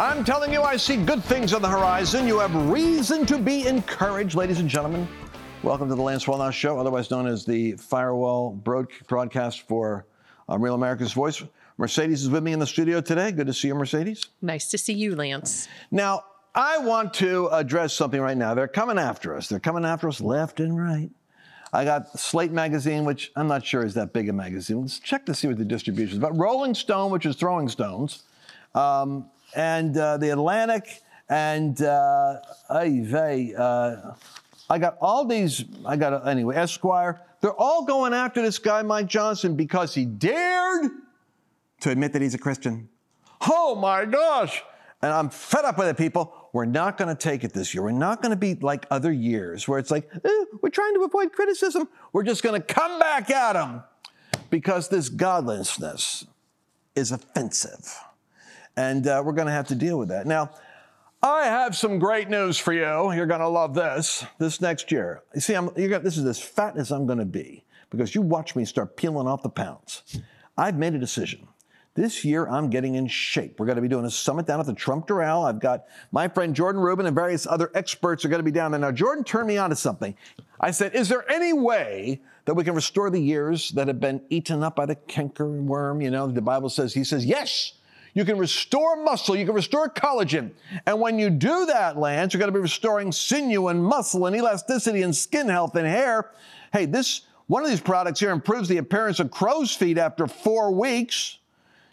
I'm telling you, I see good things on the horizon. You have reason to be encouraged, ladies and gentlemen. Welcome to the Lance Wallnau Show, otherwise known as the Firewall broadcast for um, Real America's Voice. Mercedes is with me in the studio today. Good to see you, Mercedes. Nice to see you, Lance. Now, I want to address something right now. They're coming after us. They're coming after us left and right. I got Slate magazine, which I'm not sure is that big a magazine. Let's check to see what the distribution is. But Rolling Stone, which is throwing stones, um, and uh, the Atlantic, and uh, uh, I got all these. I got anyway. Esquire. They're all going after this guy, Mike Johnson, because he dared to admit that he's a Christian. Oh my gosh! And I'm fed up with it, people. We're not going to take it this year. We're not going to be like other years where it's like, eh, we're trying to avoid criticism. We're just going to come back at them because this godlessness is offensive. And uh, we're going to have to deal with that. Now, I have some great news for you. You're going to love this this next year. You see, I'm, got, this is as fat as I'm going to be because you watch me start peeling off the pounds. I've made a decision. This year, I'm getting in shape. We're going to be doing a summit down at the Trump Doral. I've got my friend Jordan Rubin and various other experts are going to be down there. Now, Jordan turned me on to something. I said, Is there any way that we can restore the years that have been eaten up by the canker worm? You know, the Bible says, He says, Yes. You can restore muscle. You can restore collagen. And when you do that, Lance, you're going to be restoring sinew and muscle and elasticity and skin health and hair. Hey, this one of these products here improves the appearance of crow's feet after four weeks.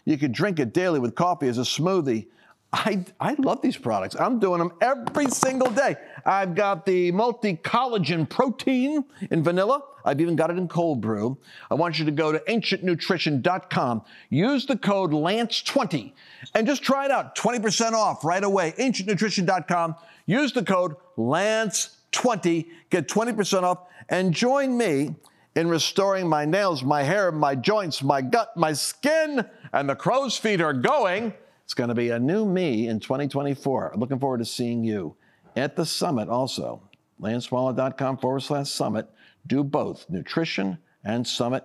You could drink it daily with coffee as a smoothie. I, I love these products. I'm doing them every single day. I've got the multi collagen protein in vanilla. I've even got it in cold brew. I want you to go to ancientnutrition.com, use the code LANCE20, and just try it out. 20% off right away. Ancientnutrition.com, use the code LANCE20, get 20% off, and join me in restoring my nails, my hair, my joints, my gut, my skin and the crow's feet are going. It's going to be a new me in 2024. Looking forward to seeing you at the summit also. LanceWallnau.com forward slash summit. Do both nutrition and summit.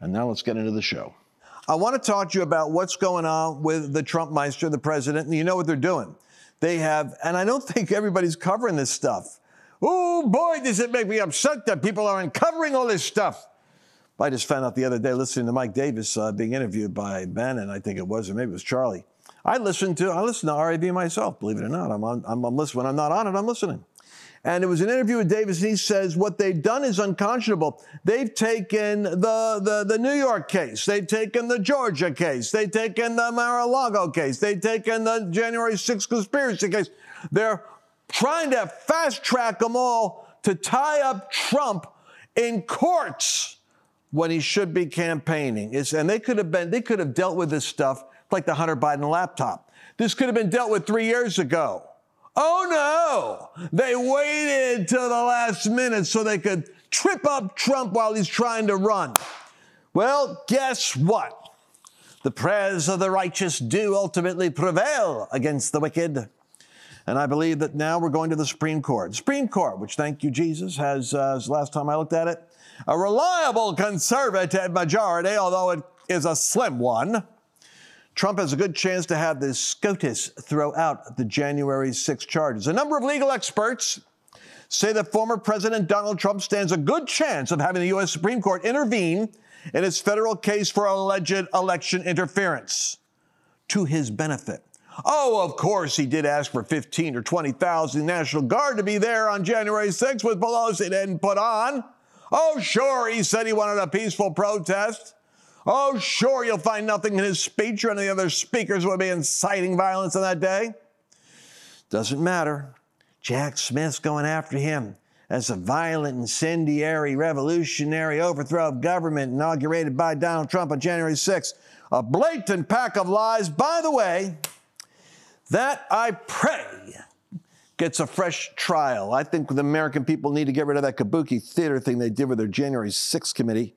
And now let's get into the show. I want to talk to you about what's going on with the Trump Meister, the president, and you know what they're doing. They have, and I don't think everybody's covering this stuff. Oh boy, does it make me upset that people are uncovering all this stuff. I just found out the other day listening to Mike Davis uh, being interviewed by Bannon, I think it was, or maybe it was Charlie. I listen to I listen to RAV myself, believe it or not. I'm on, I'm, I'm listening when I'm not on it. I'm listening. And it was an interview with Davis, and he says what they've done is unconscionable. They've taken the, the, the New York case, they've taken the Georgia case, they've taken the Mar-a-Lago case, they've taken the January 6th conspiracy case. They're trying to fast track them all to tie up Trump in courts when he should be campaigning. It's, and they could have been, they could have dealt with this stuff like the Hunter Biden laptop. This could have been dealt with three years ago. Oh no! They waited till the last minute so they could trip up Trump while he's trying to run. Well, guess what? The prayers of the righteous do ultimately prevail against the wicked. And I believe that now we're going to the Supreme Court. Supreme Court, which, thank you, Jesus, has, uh, last time I looked at it, a reliable conservative majority, although it is a slim one. Trump has a good chance to have the SCOTUS throw out the January 6 charges. A number of legal experts say that former President Donald Trump stands a good chance of having the U.S. Supreme Court intervene in his federal case for alleged election interference to his benefit. Oh, of course, he did ask for 15 or 20,000 National Guard to be there on January 6th, which Pelosi didn't put on. Oh, sure, he said he wanted a peaceful protest. Oh, sure, you'll find nothing in his speech or any of the other speakers would be inciting violence on that day. Doesn't matter. Jack Smith's going after him as a violent, incendiary, revolutionary overthrow of government inaugurated by Donald Trump on January 6th. A blatant pack of lies. By the way, that I pray gets a fresh trial. I think the American people need to get rid of that kabuki theater thing they did with their January 6th committee.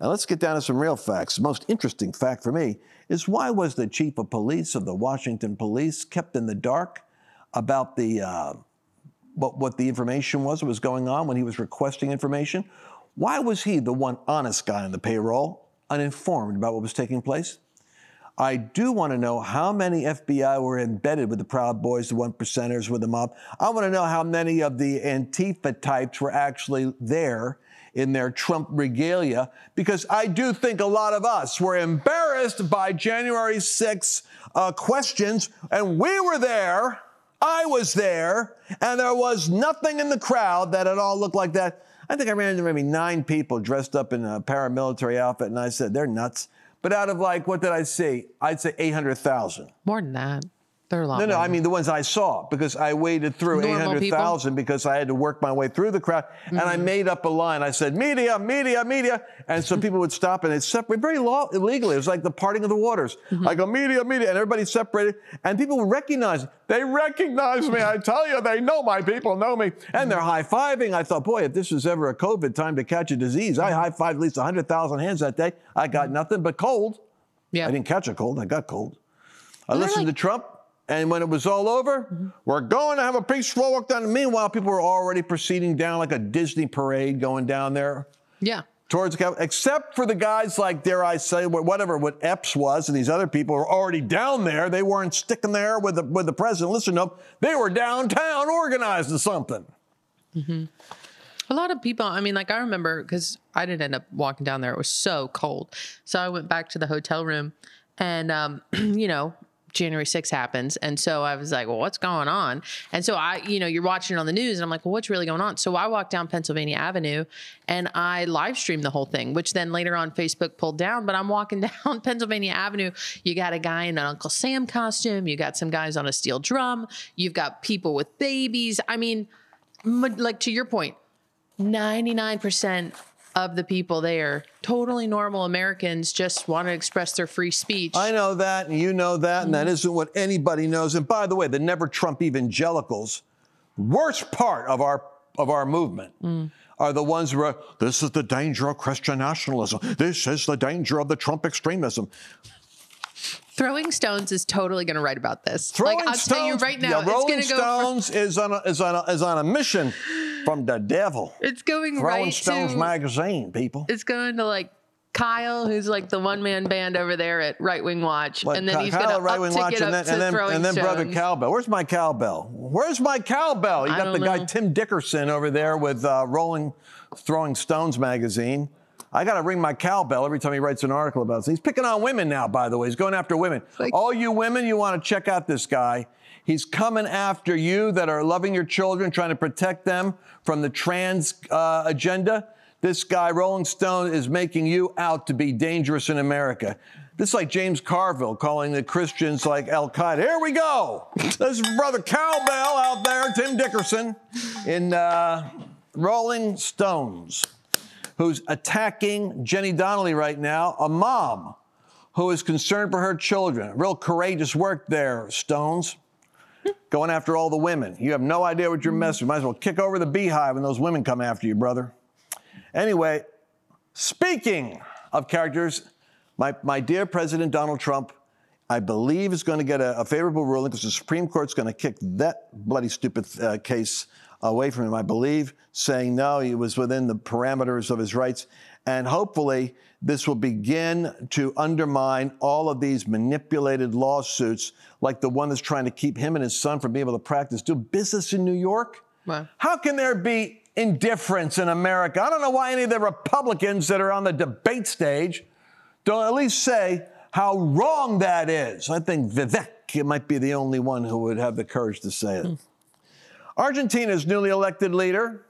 And let's get down to some real facts. The most interesting fact for me is why was the chief of police of the Washington police kept in the dark about the uh, what, what the information was that was going on when he was requesting information? Why was he the one honest guy on the payroll, uninformed about what was taking place? I do want to know how many FBI were embedded with the Proud Boys, the one percenters, with the mob. I want to know how many of the Antifa types were actually there in their Trump regalia, because I do think a lot of us were embarrassed by January 6 uh, questions, and we were there. I was there, and there was nothing in the crowd that at all looked like that. I think I ran into maybe nine people dressed up in a paramilitary outfit, and I said, they're nuts. But out of like, what did I see? I'd say 800,000. More than that. They're a lot. No, no, more. I mean the ones I saw because I waded through 800,000 because I had to work my way through the crowd. And I Mm-hmm. made up a line. I said, media, media, media. And so people would stop and they'd separate very law, illegally. It was like the parting of the waters. Mm-hmm. I go, media, media. And everybody separated. And people would recognize. They recognize me. I tell you, they know my people know me. And they're high fiving. I thought, boy, if this was ever a COVID time to catch a disease, I high fived at least 100,000 hands that day. I got nothing but cold. yeah. I didn't catch a cold. I got cold. I listened like- to Trump, and when it was all over, we're going to have a peaceful walk down. Meanwhile, people were already proceeding down like a Disney parade going down there yeah. towards the Capitol, except for the guys like, dare I say, whatever, what Epps was, and these other people were already down there. They weren't sticking there with the, with the president. Listen up. They were downtown organizing something. A lot of people, I mean, like I remember because I didn't end up walking down there. It was so cold. So I went back to the hotel room and, um, you know, January 6th happens. And so I was like, well, what's going on? And so I, you know, you're watching it on the news and I'm like, well, what's really going on? So I walked down Pennsylvania Avenue and I live streamed the whole thing, which then later on Facebook pulled down. But I'm walking down Pennsylvania Avenue. You got a guy in an Uncle Sam costume. You got some guys on a steel drum. You've got people with babies. I mean, like to your point, 99% of the people there, totally normal Americans, just want to express their free speech. I know that, and you know that, and that Mm-hmm. isn't what anybody knows. And by the way, the never Trump evangelicals, worst part of our of our movement Mm. are the ones who are, this is the danger of Christian nationalism. This is the danger of the Trump extremism. Throwing Stones is totally going to write about this. Throwing like I'll Stones, tell you right now, yeah, it's Rolling going to go. For, Stones is on a, is on a, is on a mission from the devil. it's going Throwing right Stones to. magazine, people. it's going to like Kyle, who's like the one man band over there at Right Wing Watch, But and then Ky- he's going to Right Wing Watch, and then, and then, and then Brother. Cowbell. Where's my cowbell? Where's my cowbell? You got the don't guy. Tim Dickinson over there with uh, Rolling Throwing Stones magazine. I got to ring my cowbell every time he writes an article about this. He's picking on women now, by the way. He's going after women. Like- All you women, you want to check out this guy. He's coming after you that are loving your children, trying to protect them from the trans uh, agenda. This guy, Rolling Stone, is making you out to be dangerous in America. This is like James Carville calling the Christians like Al Qaeda. Here we go. This is Brother Cowbell out there, Tim Dickinson, in uh, Rolling Stones, who's attacking Jenny Donnelly right now, a mom who is concerned for her children. Real courageous work there, Stones. Going after all the women. You have no idea what you're messing with. Might as well kick over the beehive when those women come after you, brother. Anyway, speaking of characters, my, my dear President Donald Trump, I believe is going to get a, a favorable ruling because the Supreme Court's going to kick that bloody stupid uh, case away from him, I believe, saying no, he was within the parameters of his rights. And hopefully, this will begin to undermine all of these manipulated lawsuits, like the one that's trying to keep him and his son from being able to practice, do business in New York. Wow. How can there be indifference in America? I don't know why any of the Republicans that are on the debate stage don't at least say how wrong that is. I think Vivek might be the only one who would have the courage to say it. Hmm. Argentina's newly elected leader,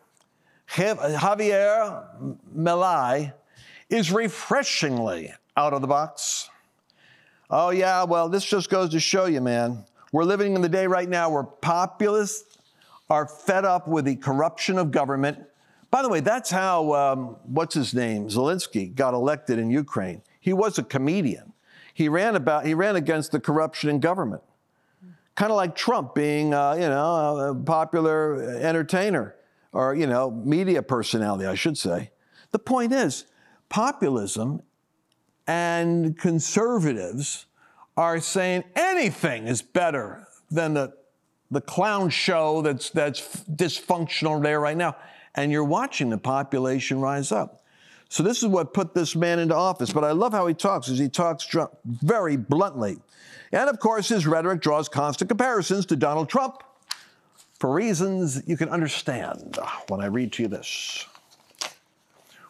Javier Milei, is refreshingly out of the box. Oh, yeah, well, this just goes to show you, man. We're living in the day right now where populists are fed up with the corruption of government. By the way, that's how, um, what's his name, Zelensky got elected in Ukraine. He was a comedian. He ran about, he ran against the corruption in government. Kind of like Trump being, uh, you know, a popular entertainer or, you know, media personality, I should say. The point is, populism and conservatives are saying anything is better than the, the clown show that's, that's dysfunctional there right now. And you're watching the population rise up. So this is what put this man into office. But I love how he talks, as he talks very bluntly. And of course, his rhetoric draws constant comparisons to Donald Trump for reasons you can understand when I read to you this.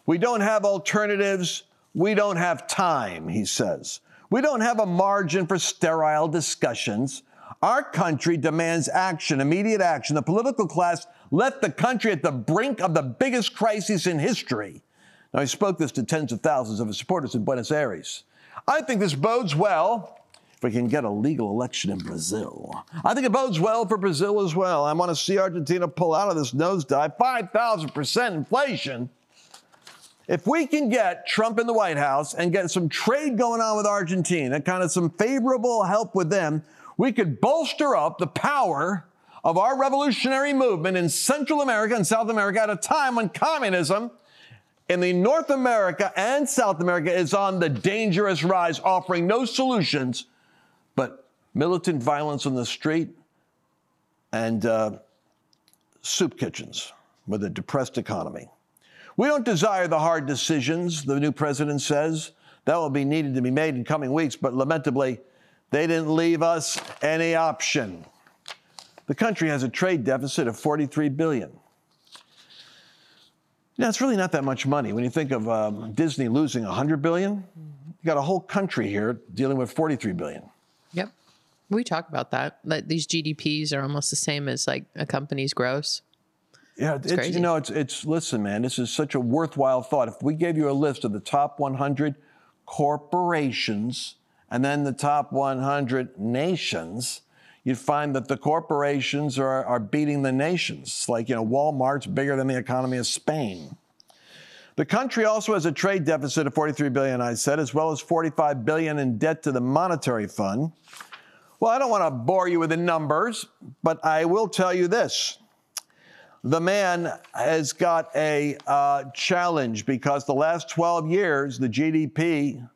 We don't have alternatives. We don't have time, he says. We don't have a margin for sterile discussions. Our country demands action, immediate action. The political class left the country at the brink of the biggest crisis in history. Now, he spoke this to tens of thousands of his supporters in Buenos Aires. I think this bodes well if we can get a legal election in Brazil. I think it bodes well for Brazil as well. I want to see Argentina pull out of this nosedive 5,000% inflation. If we can get Trump in the White House and get some trade going on with Argentina, kind of some favorable help with them, we could bolster up the power of our revolutionary movement in Central America and South America at a time when communism in the North America and South America is on the dangerous rise, offering no solutions but militant violence on the street and uh, soup kitchens with a depressed economy. We don't desire the hard decisions, the new president says. That will be needed to be made in coming weeks, but lamentably, they didn't leave us any option. The country has a trade deficit of 43 billion. Now, it's really not that much money. When you think of um, Disney losing 100 billion, you got a whole country here dealing with 43 billion. Yep. We talk about that. That these GDPs are almost the same as like a company's gross. Yeah, it's, it's you know, it's it's listen, man, this is such a worthwhile thought. If we gave you a list of the top 100 corporations and then the top 100 nations, you'd find that the corporations are, are beating the nations. Like, you know, Walmart's bigger than the economy of Spain. The country also has a trade deficit of 43 billion, I said, as well as 45 billion in debt to the monetary fund. Well, I don't want to bore you with the numbers, but I will tell you this. The man has got a uh, challenge because the last 12 years, the GDP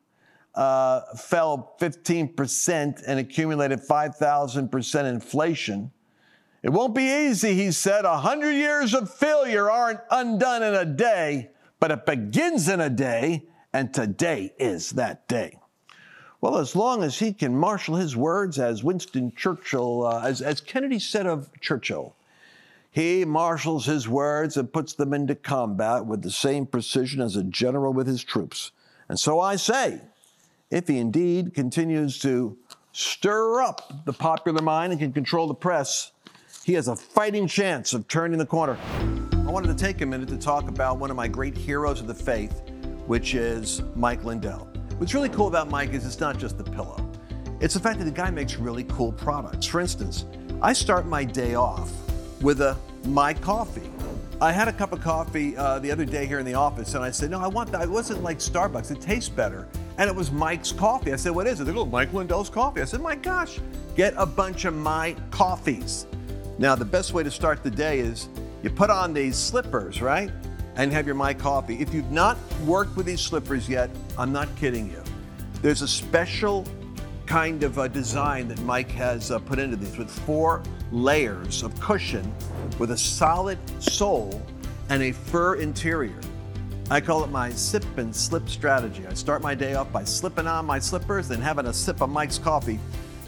uh, fell 15% and accumulated 5,000% inflation. It won't be easy, he said. A hundred years of failure aren't undone in a day, but it begins in a day, and today is that day. Well, as long as he can marshal his words, as Winston Churchill, uh, as, as Kennedy said of Churchill, he marshals his words and puts them into combat with the same precision as a general with his troops. And so I say, if he indeed continues to stir up the popular mind and can control the press, he has a fighting chance of turning the corner. Wanted to take a minute to talk about one of my great heroes of the faith, which is Mike Lindell. What's really cool about Mike is it's not just the pillow. It's the fact that the guy makes really cool products. For instance, I start my day off with a my coffee. I had a cup of coffee uh, the other day here in the office, and I said, "No, I want that." It wasn't like Starbucks; it tastes better. And it was Mike's coffee. I said, "What is it?" They go, "Mike Lindell's coffee." I said, "My gosh, get a bunch of my coffees." Now, the best way to start the day is you put on these slippers, right? and have your My Coffee. If you've not worked with these slippers yet, I'm not kidding you. There's a special kind of a design that Mike has uh, put into these with four layers of cushion with a solid sole and a fur interior. I call it my sip and slip strategy. I start my day off by slipping on my slippers and having a sip of Mike's coffee.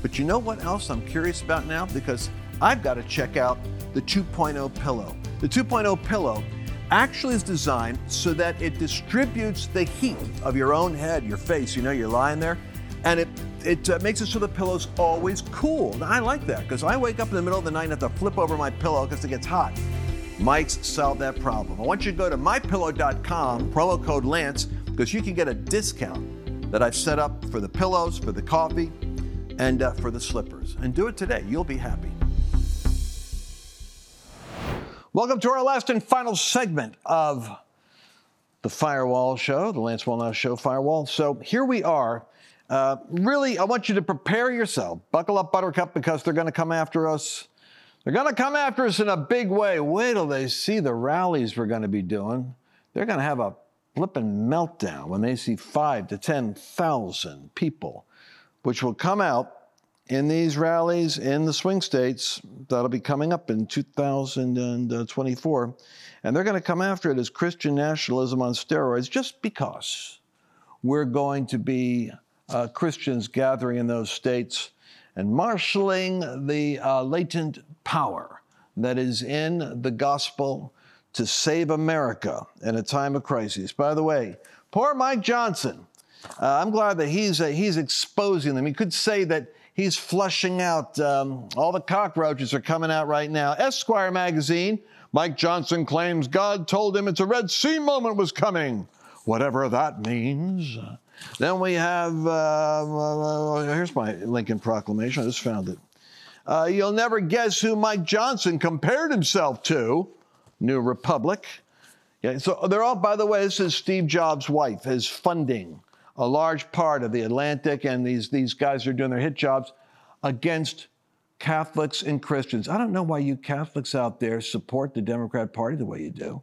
But you know what else I'm curious about now? Because I've got to check out the 2.0 pillow. The 2.0 pillow actually is designed so that it distributes the heat of your own head, your face. You know, you're lying there, and it it uh, makes it so the pillow's always cool. I like that because I wake up in the middle of the night and have to flip over my pillow because it gets hot. Mike's solved that problem. I want you to go to mypillow.com, promo code Lance, because you can get a discount that I've set up for the pillows, for the coffee, and uh, for the slippers. And do it today. You'll be happy. Welcome to our last and final segment of the Firewall Show, the Lance Wallnau Show Firewall. So here we are. Uh, really, I want you to prepare yourself. Buckle up, Buttercup, because they're going to come after us. They're going to come after us in a big way. Wait till they see the rallies we're going to be doing. They're going to have a flipping meltdown when they see five to 10,000 people, which will come out in these rallies in the swing states that'll be coming up in 2024. And they're going to come after it as Christian nationalism on steroids just because we're going to be uh, Christians gathering in those states and marshaling the uh, latent power that is in the gospel to save America in a time of crisis. By the way, poor Mike Johnson. Uh, I'm glad that he's uh, he's exposing them. He could say that he's flushing out um, all the cockroaches are coming out right now. Esquire magazine. Mike Johnson claims God told him it's a Red Sea moment was coming, whatever that means. Then we have uh, uh here's my Lincoln Proclamation. I just found it. Uh, you'll never guess who Mike Johnson compared himself to. New Republic. Yeah, so they're all, by the way, this is Steve Jobs' wife, is funding a large part of the Atlantic, and these, these guys are doing their hit jobs against Catholics and Christians. I don't know why you Catholics out there support the Democrat Party the way you do.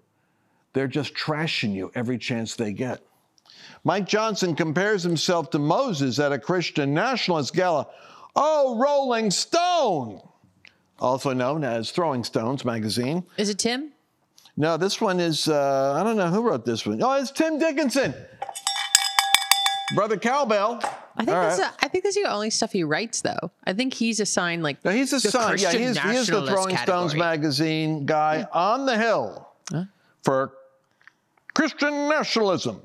They're just trashing you every chance they get. Mike Johnson compares himself to Moses at a Christian nationalist gala. Oh, Rolling Stone, also known as Throwing Stones magazine. Is it Tim? No, this one is, uh, I don't know who wrote this one. Oh, it's Tim Dickinson. Brother Cowbell. I think, that's right. a, I think that's the only stuff he writes, though. I think he's assigned like. No, he's assigned. Yeah, he's, he is the Throwing category. Stones magazine guy yeah. on the Hill huh? for Christian nationalism.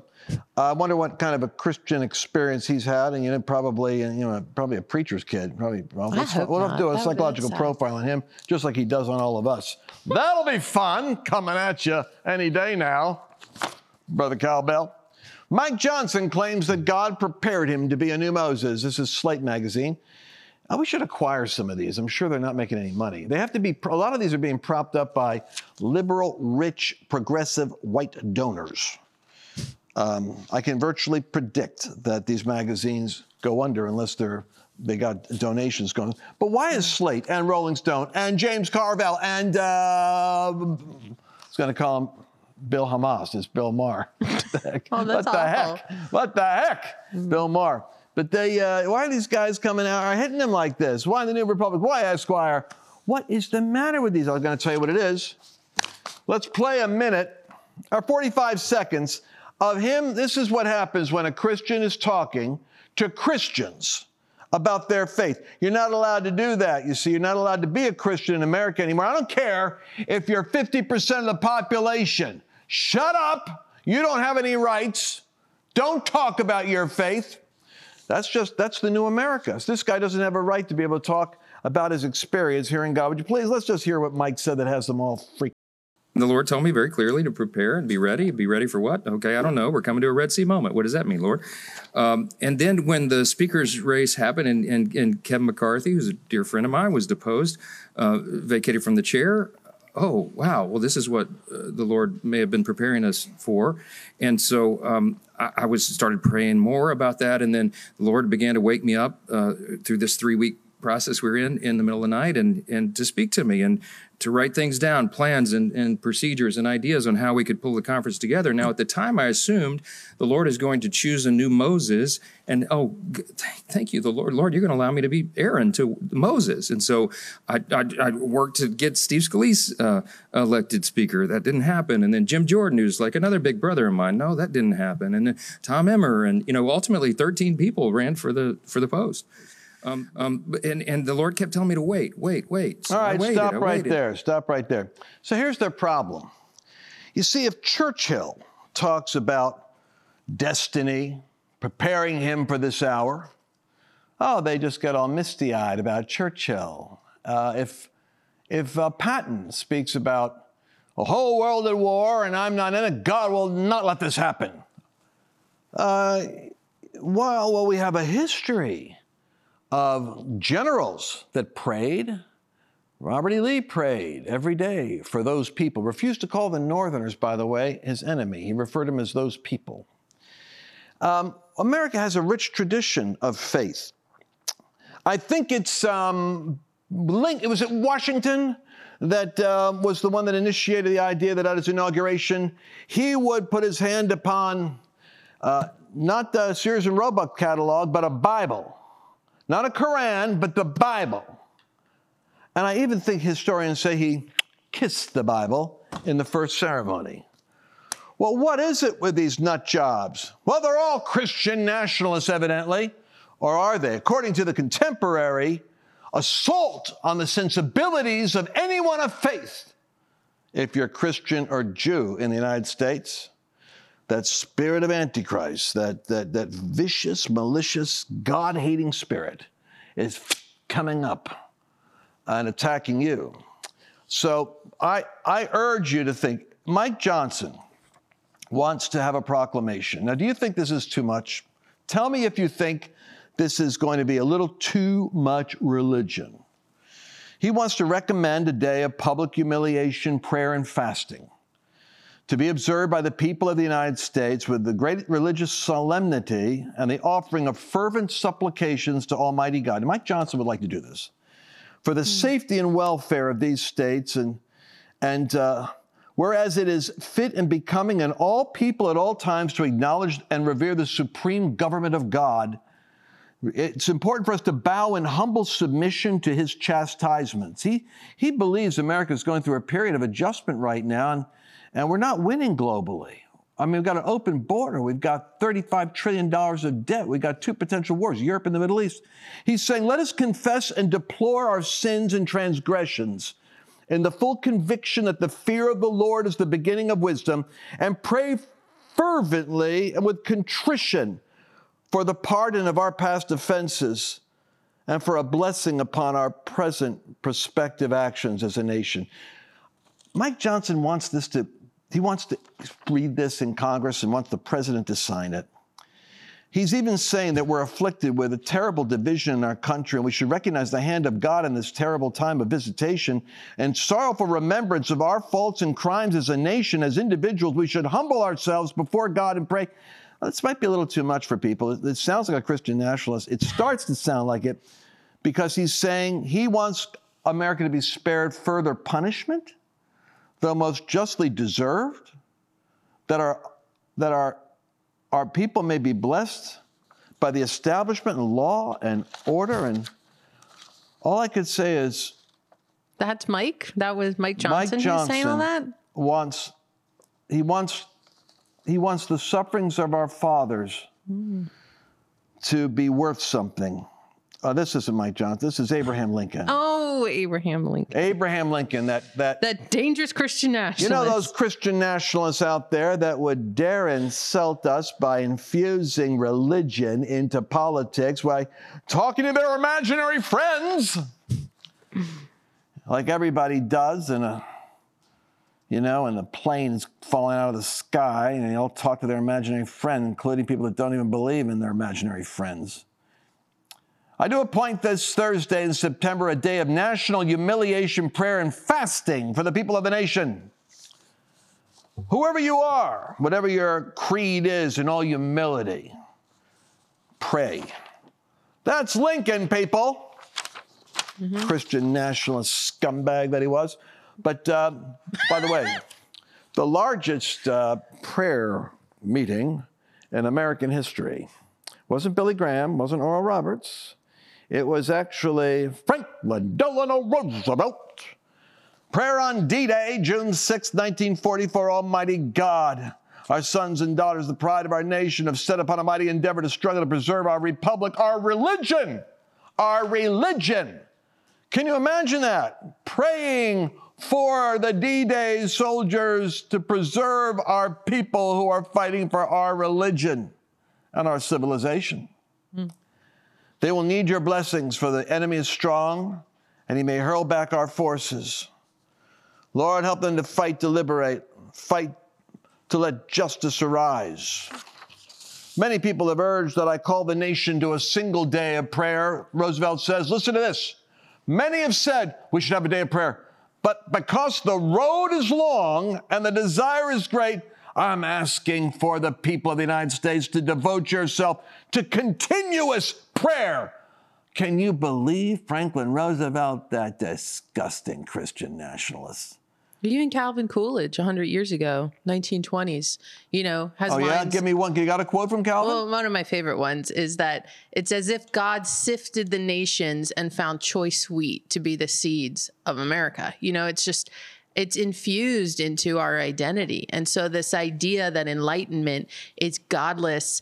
I wonder what kind of a Christian experience he's had, and you know, probably, you know, probably a preacher's kid. Probably, well, let's, we'll have to do a that psychological profile on him, just like he does on all of us. That'll be fun coming at you any day now, brother Cowbell. Mike Johnson claims that God prepared him to be a new Moses. This is Slate magazine. Oh, we should acquire some of these. I'm sure they're not making any money. They have to be, a lot of these are being propped up by liberal, rich, progressive white donors. Um, I can virtually predict that these magazines go under unless they're they got donations going. But why is Slate and Rolling Stone and James Carville and uh, I was going to call him Bill Hamas. It's Bill Maher. what the heck? Oh, what the heck? What the heck? Mm. Bill Maher. But they, uh, why are these guys coming out are hitting them like this? Why the New Republic? Why Esquire? What is the matter with these? I'm going to tell you what it is. Let's play a minute or 45 seconds of him, this is what happens when a Christian is talking to Christians about their faith. You're not allowed to do that. You see, you're not allowed to be a Christian in America anymore. I don't care if you're 50% of the population. Shut up. You don't have any rights. Don't talk about your faith. That's just, that's the new America. So this guy doesn't have a right to be able to talk about his experience hearing God. Would you please, let's just hear what Mike said that has them all freaked the Lord told me very clearly to prepare and be ready. Be ready for what? Okay, I don't know. We're coming to a Red Sea moment. What does that mean, Lord? Um, and then when the speaker's race happened and, and, and, Kevin McCarthy, who's a dear friend of mine, was deposed, uh, vacated from the chair, oh, wow, well, this is what uh, the Lord may have been preparing us for. And so um, I, I, was started praying more about that. And then the Lord began to wake me up uh, through this three week process we are in in the middle of the night and and to speak to me and to write things down, plans and, and procedures and ideas on how we could pull the conference together. Now, at the time, I assumed the Lord is going to choose a new Moses, and oh, thank you, the Lord. Lord, you're going to allow me to be Aaron to Moses. And so I, I, I worked to get Steve Scalise uh, elected speaker. That didn't happen. And then Jim Jordan, who's like another big brother of mine. No, that didn't happen. And then Tom Emmer, and you know, ultimately, 13 people ran for the for the post. Um, um, and, and the Lord kept telling me to wait, wait, wait. So All right, waited, stop right there. Stop right there. So here's their problem. You see, if Churchill talks about destiny, preparing him for this hour, oh, they just get all misty eyed about Churchill. Uh, if if uh, Patton speaks about a whole world at war and I'm not in it, God will not let this happen. Uh, well, well, we have a history of generals that prayed. Robert E. Lee prayed every day for those people. Refused to call the Northerners, by the way, his enemy. He referred to them as those people. Um, America has a rich tradition of faith. I think it's um, linked, it was at Washington that uh, was the one that initiated the idea that at his inauguration, he would put his hand upon uh, not the Sears and Roebuck catalog, but a Bible not a Quran, but the Bible. And I even think historians say he kissed the Bible in the first ceremony. Well, what is it with these nut jobs? Well, they're all Christian nationalists, evidently. Or are they? According to the contemporary, assault on the sensibilities of anyone of faith, if you're Christian or Jew in the United States. That spirit of Antichrist, that, that, that vicious, malicious, God hating spirit is coming up and attacking you. So I, I urge you to think Mike Johnson wants to have a proclamation. Now, do you think this is too much? Tell me if you think this is going to be a little too much religion. He wants to recommend a day of public humiliation, prayer, and fasting to be observed by the people of the United States with the great religious solemnity and the offering of fervent supplications to Almighty God. Mike Johnson would like to do this for the mm. safety and welfare of these states and and uh, whereas it is fit and becoming in all people at all times to acknowledge and revere the supreme government of God it's important for us to bow in humble submission to his chastisements. He, he believes America is going through a period of adjustment right now, and, and we're not winning globally. I mean, we've got an open border. We've got $35 trillion of debt. We've got two potential wars, Europe and the Middle East. He's saying, let us confess and deplore our sins and transgressions in the full conviction that the fear of the Lord is the beginning of wisdom, and pray fervently and with contrition for the pardon of our past offenses, and for a blessing upon our present prospective actions as a nation. Mike Johnson wants this to, he wants to read this in Congress and wants the president to sign it. He's even saying that we're afflicted with a terrible division in our country, and we should recognize the hand of God in this terrible time of visitation and sorrowful remembrance of our faults and crimes as a nation, as individuals. We should humble ourselves before God and pray this might be a little too much for people. It, sounds like a Christian nationalist. It starts to sound like it because he's saying he wants America to be spared further punishment, though most justly deserved, that our, that our, our people may be blessed by the establishment and law and order. And all I could say is that's Mike. That was Mike Johnson, Mike Johnson saying all that. Wants he wants he wants the sufferings of our fathers mm. to be worth something. Uh, this isn't Mike Johnson. This is Abraham Lincoln. Oh, Abraham Lincoln. Abraham Lincoln. That that that dangerous Christian nationalist. You know those Christian nationalists out there that would dare insult us by infusing religion into politics by talking to their imaginary friends, like everybody does in a you know, and the planes falling out of the sky, and they all talk to their imaginary friend, including people that don't even believe in their imaginary friends. I do appoint this Thursday in September a day of national humiliation prayer and fasting for the people of the nation. Whoever you are, whatever your creed is, in all humility, pray. That's Lincoln, people. Mm-hmm. Christian nationalist scumbag that he was. But uh, by the way, the largest uh, prayer meeting in American history wasn't Billy Graham, wasn't Oral Roberts. It was actually Franklin Delano Roosevelt. Prayer on D Day, June 6, 1944. Almighty God, our sons and daughters, the pride of our nation, have set upon a mighty endeavor to struggle to preserve our republic, our religion. Our religion. Can you imagine that? Praying for the D Day soldiers to preserve our people who are fighting for our religion and our civilization. They will need your blessings, for the enemy is strong and he may hurl back our forces. Lord, help them to fight to liberate, fight to let justice arise. Many people have urged that I call the nation to a single day of prayer. Roosevelt says, listen to this. Many have said we should have a day of prayer. But because the road is long and the desire is great, I'm asking for the people of the United States to devote yourself to continuous prayer. Can you believe Franklin Roosevelt, that disgusting Christian nationalist? Even Calvin Coolidge, 100 years ago, 1920s, you know, has Oh yeah, lines. give me one. You got a quote from Calvin? Well, one of my favorite ones is that it's as if God sifted the nations and found choice wheat to be the seeds of America. You know, it's just, it's infused into our identity. And so, this idea that enlightenment is godless,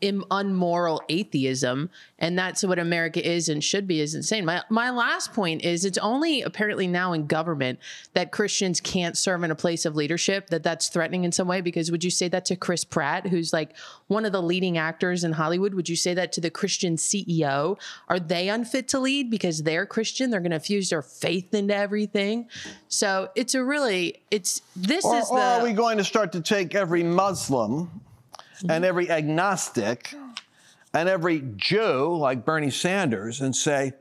unmoral atheism, and that's what America is and should be, is insane. My, my last point is it's only apparently now in government that Christians can't serve in a place of leadership, that that's threatening in some way. Because would you say that to Chris Pratt, who's like one of the leading actors in Hollywood? Would you say that to the Christian CEO? Are they unfit to lead because they're Christian? They're going to fuse their faith into everything. So it's a really, it's, this or, is or the. are we going to start to take every Muslim and every agnostic and every Jew like Bernie Sanders and say,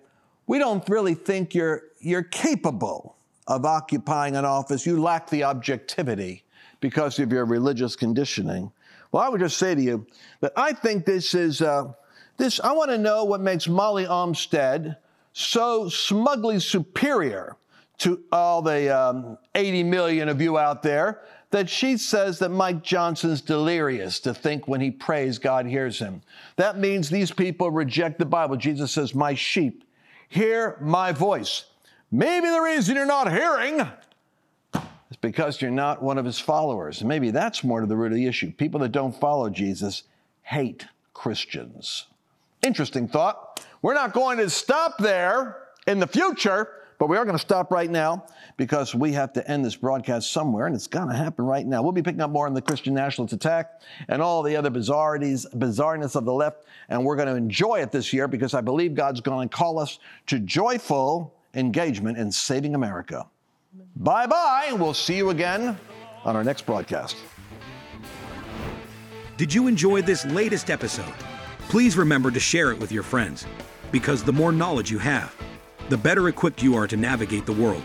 we don't really think you're you're capable of occupying an office. You lack the objectivity because of your religious conditioning. Well, I would just say to you that I think this is uh, this. I want to know what makes Molly Olmstead so smugly superior to all the um, 80 million of you out there that she says that Mike Johnson's delirious to think when he prays, God hears him. That means these people reject the Bible. Jesus says, My sheep hear my voice. Maybe the reason you're not hearing is because you're not one of his followers. Maybe that's more to the root of the issue. People that don't follow Jesus hate Christians. Interesting thought. We're not going to stop there in the future, but we are going to stop right now because we have to end this broadcast somewhere, and it's going to happen right now. We'll be picking up more on the Christian nationalist attack and all the other bizarrities, bizarreness of the left, and we're going to enjoy it this year because I believe God's going to call us to joyful engagement in saving America. Bye bye. We'll see you again on our next broadcast. Did you enjoy this latest episode? Please remember to share it with your friends because the more knowledge you have, the better equipped you are to navigate the world